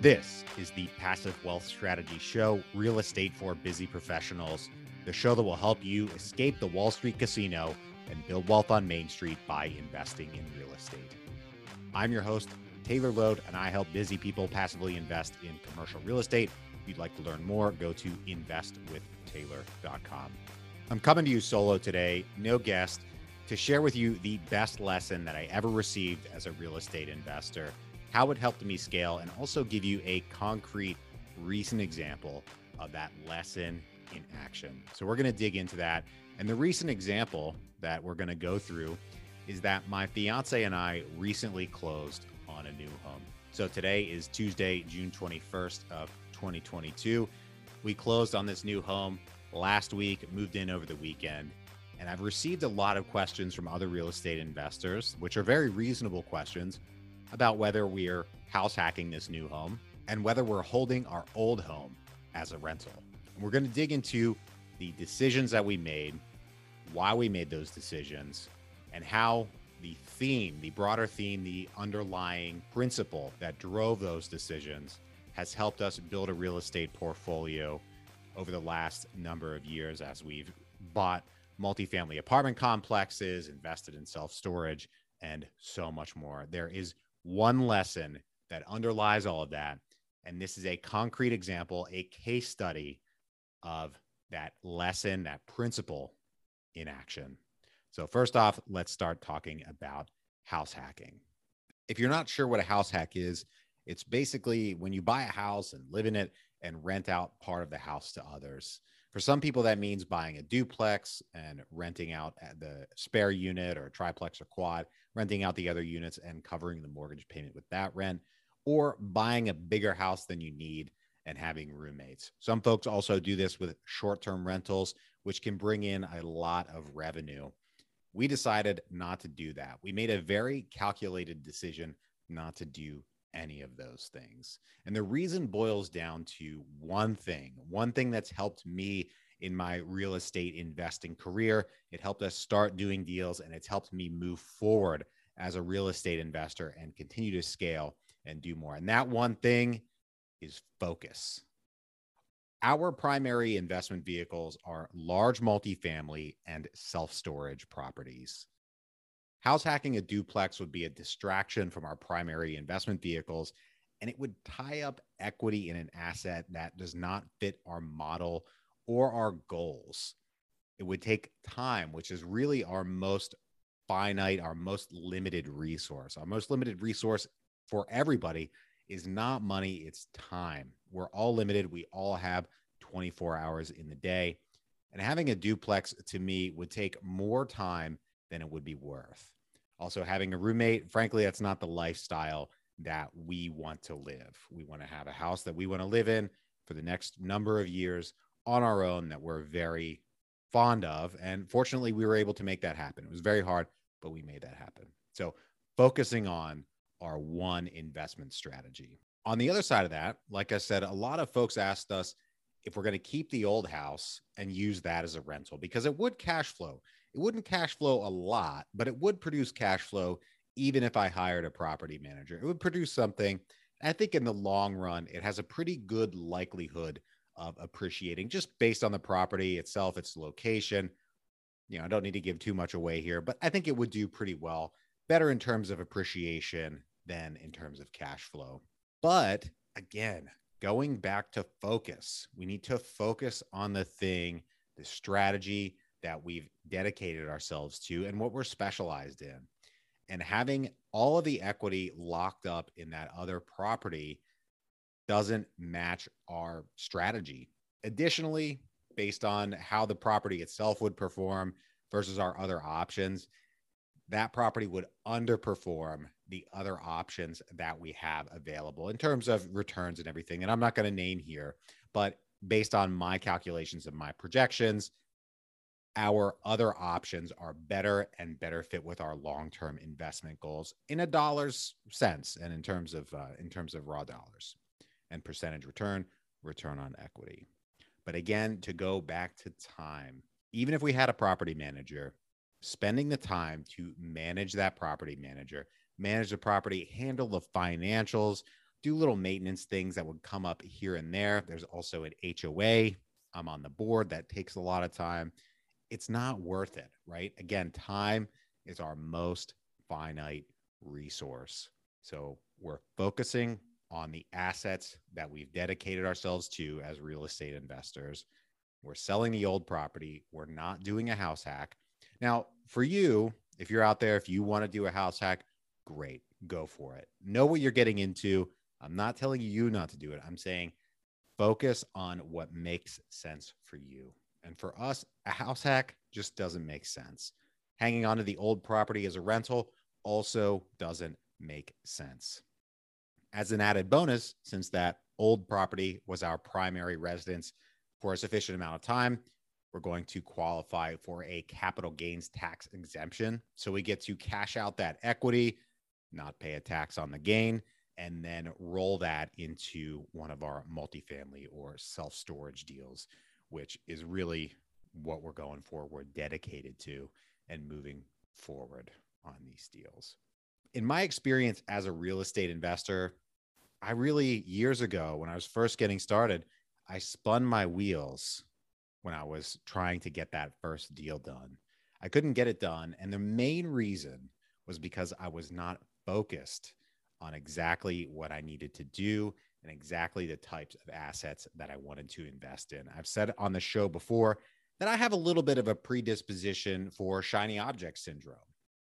This is the Passive Wealth Strategy Show, Real Estate for Busy Professionals, the show that will help you escape the Wall Street casino and build wealth on Main Street by investing in real estate. I'm your host, Taylor Loht, and I help busy people passively invest in commercial real estate. If you'd like to learn more, go to investwithtaylor.com. I'm coming to you solo today, no guest, to share with you the best lesson that I ever received as a real estate investor how it helped me scale, and also give you a concrete recent example of that lesson in action. So we're going to dig into that. And the recent example that we're going to go through is that my fiance and I recently closed on a new home. So today is Tuesday, June 21st of 2022. We closed on this new home last week, moved in over the weekend, and I've received a lot of questions from other real estate investors, which are very reasonable questions about whether we're house hacking this new home and whether we're holding our old home as a rental. And we're going to dig into the decisions that we made, why we made those decisions, and how the theme, the broader theme, the underlying principle that drove those decisions has helped us build a real estate portfolio over the last number of years as we've bought multifamily apartment complexes, invested in self storage, and so much more. There is one lesson that underlies all of that. And this is a concrete example, a case study of that lesson, that principle in action. So, first off, let's start talking about house hacking. If you're not sure what a house hack is, it's basically when you buy a house and live in it and rent out part of the house to others. For some people, that means buying a duplex and renting out the spare unit or triplex or quad, renting out the other units and covering the mortgage payment with that rent, or buying a bigger house than you need and having roommates. Some folks also do this with short term rentals, which can bring in a lot of revenue. We decided not to do that. We made a very calculated decision not to do any of those things. And the reason boils down to one thing, one thing that's helped me in my real estate investing career. It helped us start doing deals and it's helped me move forward as a real estate investor and continue to scale and do more. And that one thing is focus. Our primary investment vehicles are large multifamily and self storage properties. House hacking a duplex would be a distraction from our primary investment vehicles, and it would tie up equity in an asset that does not fit our model or our goals. It would take time, which is really our most finite, our most limited resource. Our most limited resource for everybody is not money, it's time. We're all limited. We all have 24 hours in the day. And having a duplex to me would take more time than it would be worth. Also, having a roommate, frankly, that's not the lifestyle that we want to live. We want to have a house that we want to live in for the next number of years on our own that we're very fond of. And fortunately, we were able to make that happen. It was very hard, but we made that happen. So, focusing on our one investment strategy. On the other side of that, like I said, a lot of folks asked us if we're going to keep the old house and use that as a rental because it would cash flow. It wouldn't cash flow a lot, but it would produce cash flow even if I hired a property manager. It would produce something. I think in the long run, it has a pretty good likelihood of appreciating just based on the property itself, its location. You know, I don't need to give too much away here, but I think it would do pretty well, better in terms of appreciation than in terms of cash flow. But again, going back to focus. We need to focus on the thing, the strategy that we've dedicated ourselves to and what we're specialized in. And having all of the equity locked up in that other property doesn't match our strategy. Additionally, based on how the property itself would perform versus our other options, that property would underperform the other options that we have available in terms of returns and everything. And I'm not going to name here, but based on my calculations and my projections, our other options are better and better fit with our long-term investment goals in a dollar's sense and in terms of uh, in terms of raw dollars and percentage return, return on equity. But again, to go back to time, even if we had a property manager, spending the time to manage that property manager, manage the property, handle the financials, do little maintenance things that would come up here and there. There's also an HOA. I'm on the board that takes a lot of time. It's not worth it, right? Again, time is our most finite resource. So we're focusing on the assets that we've dedicated ourselves to as real estate investors. We're selling the old property. We're not doing a house hack. Now, for you, if you're out there, if you want to do a house hack, great, go for it. Know what you're getting into. I'm not telling you not to do it. I'm saying focus on what makes sense for you. And for us, a house hack just doesn't make sense. Hanging on to the old property as a rental also doesn't make sense. As an added bonus, since that old property was our primary residence for a sufficient amount of time, we're going to qualify for a capital gains tax exemption. So we get to cash out that equity, not pay a tax on the gain, and then roll that into one of our multifamily or self storage deals, which is really what we're going for. We're dedicated to and moving forward on these deals. In my experience as a real estate investor, I really, years ago, when I was first getting started, I spun my wheels when I was trying to get that first deal done. I couldn't get it done. And the main reason was because I was not focused on exactly what I needed to do and exactly the types of assets that I wanted to invest in. I've said on the show before that I have a little bit of a predisposition for shiny object syndrome,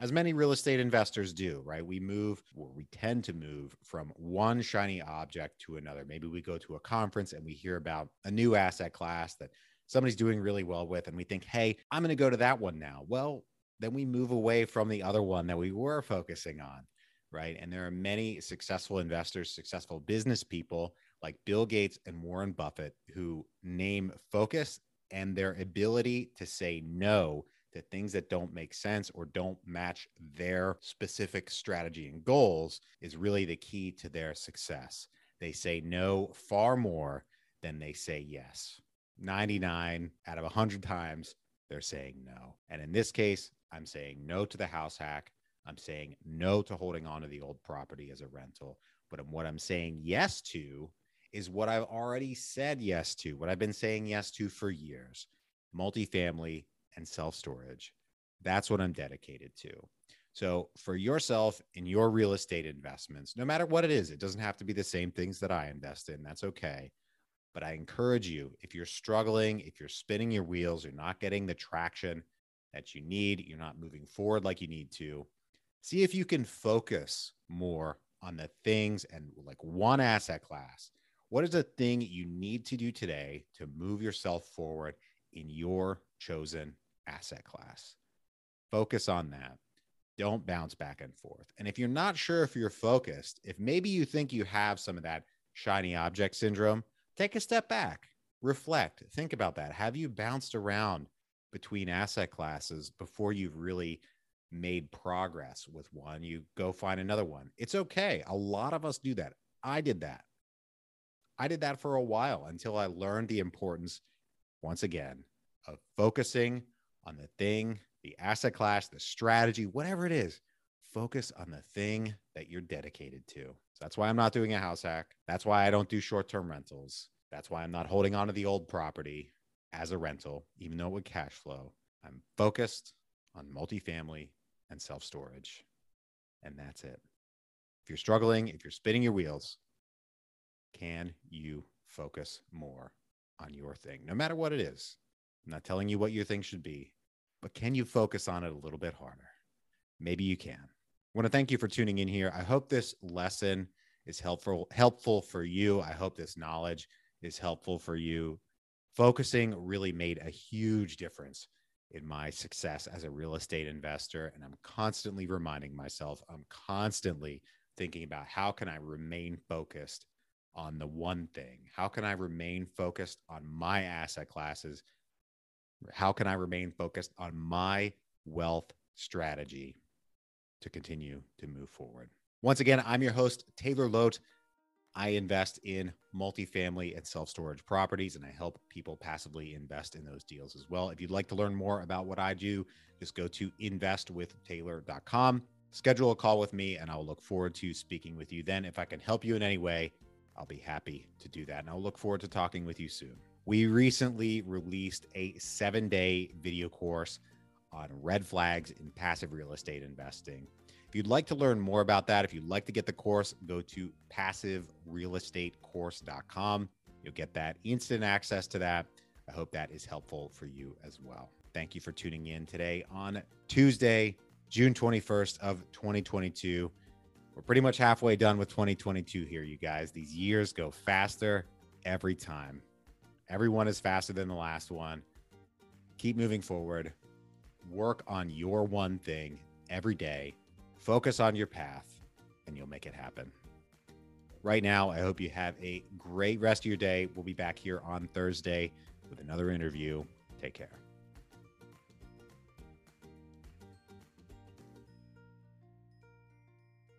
as many real estate investors do, right? We move, or we tend to move from one shiny object to another. Maybe we go to a conference and we hear about a new asset class that somebody's doing really well with, and we think, hey, I'm going to go to that one now. Well, then we move away from the other one that we were focusing on right? And there are many successful investors, successful business people like Bill Gates and Warren Buffett who name focus and their ability to say no to things that don't make sense or don't match their specific strategy and goals is really the key to their success. They say no far more than they say yes. 99 out of 100 times, they're saying no. And in this case, I'm saying no to the house hack. I'm saying no to holding on to the old property as a rental. But what I'm saying yes to is what I've already said yes to, what I've been saying yes to for years multifamily and self storage. That's what I'm dedicated to. So, for yourself in your real estate investments, no matter what it is, it doesn't have to be the same things that I invest in. That's okay. But I encourage you if you're struggling, if you're spinning your wheels, you're not getting the traction that you need, you're not moving forward like you need to, see if you can focus more on the things and like one asset class. What is the thing you need to do today to move yourself forward in your chosen asset class? Focus on that. Don't bounce back and forth. And if you're not sure if you're focused, if maybe you think you have some of that shiny object syndrome, take a step back, reflect, think about that. Have you bounced around between asset classes before you've really made progress with one, you go find another one. It's okay. A lot of us do that. I did that. I did that for a while until I learned the importance, once again, of focusing on the thing, the asset class, the strategy, whatever it is. Focus on the thing that you're dedicated to. So that's why I'm not doing a house hack. That's why I don't do short term rentals. That's why I'm not holding on to the old property as a rental, even though it would cash flow. I'm focused on multifamily and self storage. And that's it. If you're struggling, if you're spinning your wheels, can you focus more on your thing, no matter what it is? I'm not telling you what your thing should be, but can you focus on it a little bit harder? Maybe you can. I want to thank you for tuning in here. I hope this lesson is helpful helpful for you. I hope this knowledge is helpful for you. Focusing really made a huge difference in my success as a real estate investor and i'm constantly reminding myself i'm constantly thinking about how can i remain focused on the one thing? How can i remain focused on my asset classes? How can i remain focused on my wealth strategy to continue to move forward? Once again i'm your host taylor loht I invest in multifamily and self storage properties, and I help people passively invest in those deals as well. If you'd like to learn more about what I do, just go to investwithtaylor.com. schedule a call with me and I'll look forward to speaking with you then. If I can help you in any way, I'll be happy to do that. And I'll look forward to talking with you soon. We recently released a seven day video course on red flags in passive real estate investing. If you'd like to learn more about that, if you'd like to get the course, go to passiverealestatecourse.com. You'll get that instant access to that. I hope that is helpful for you as well. Thank you for tuning in today on Tuesday, June 21st of 2022. We're pretty much halfway done with 2022 here, you guys. These years go faster every time. Everyone is faster than the last one. Keep moving forward. Work on your one thing every day. Focus on your path, and you'll make it happen. Right now, I hope you have a great rest of your day. We'll be back here on Thursday with another interview. Take care.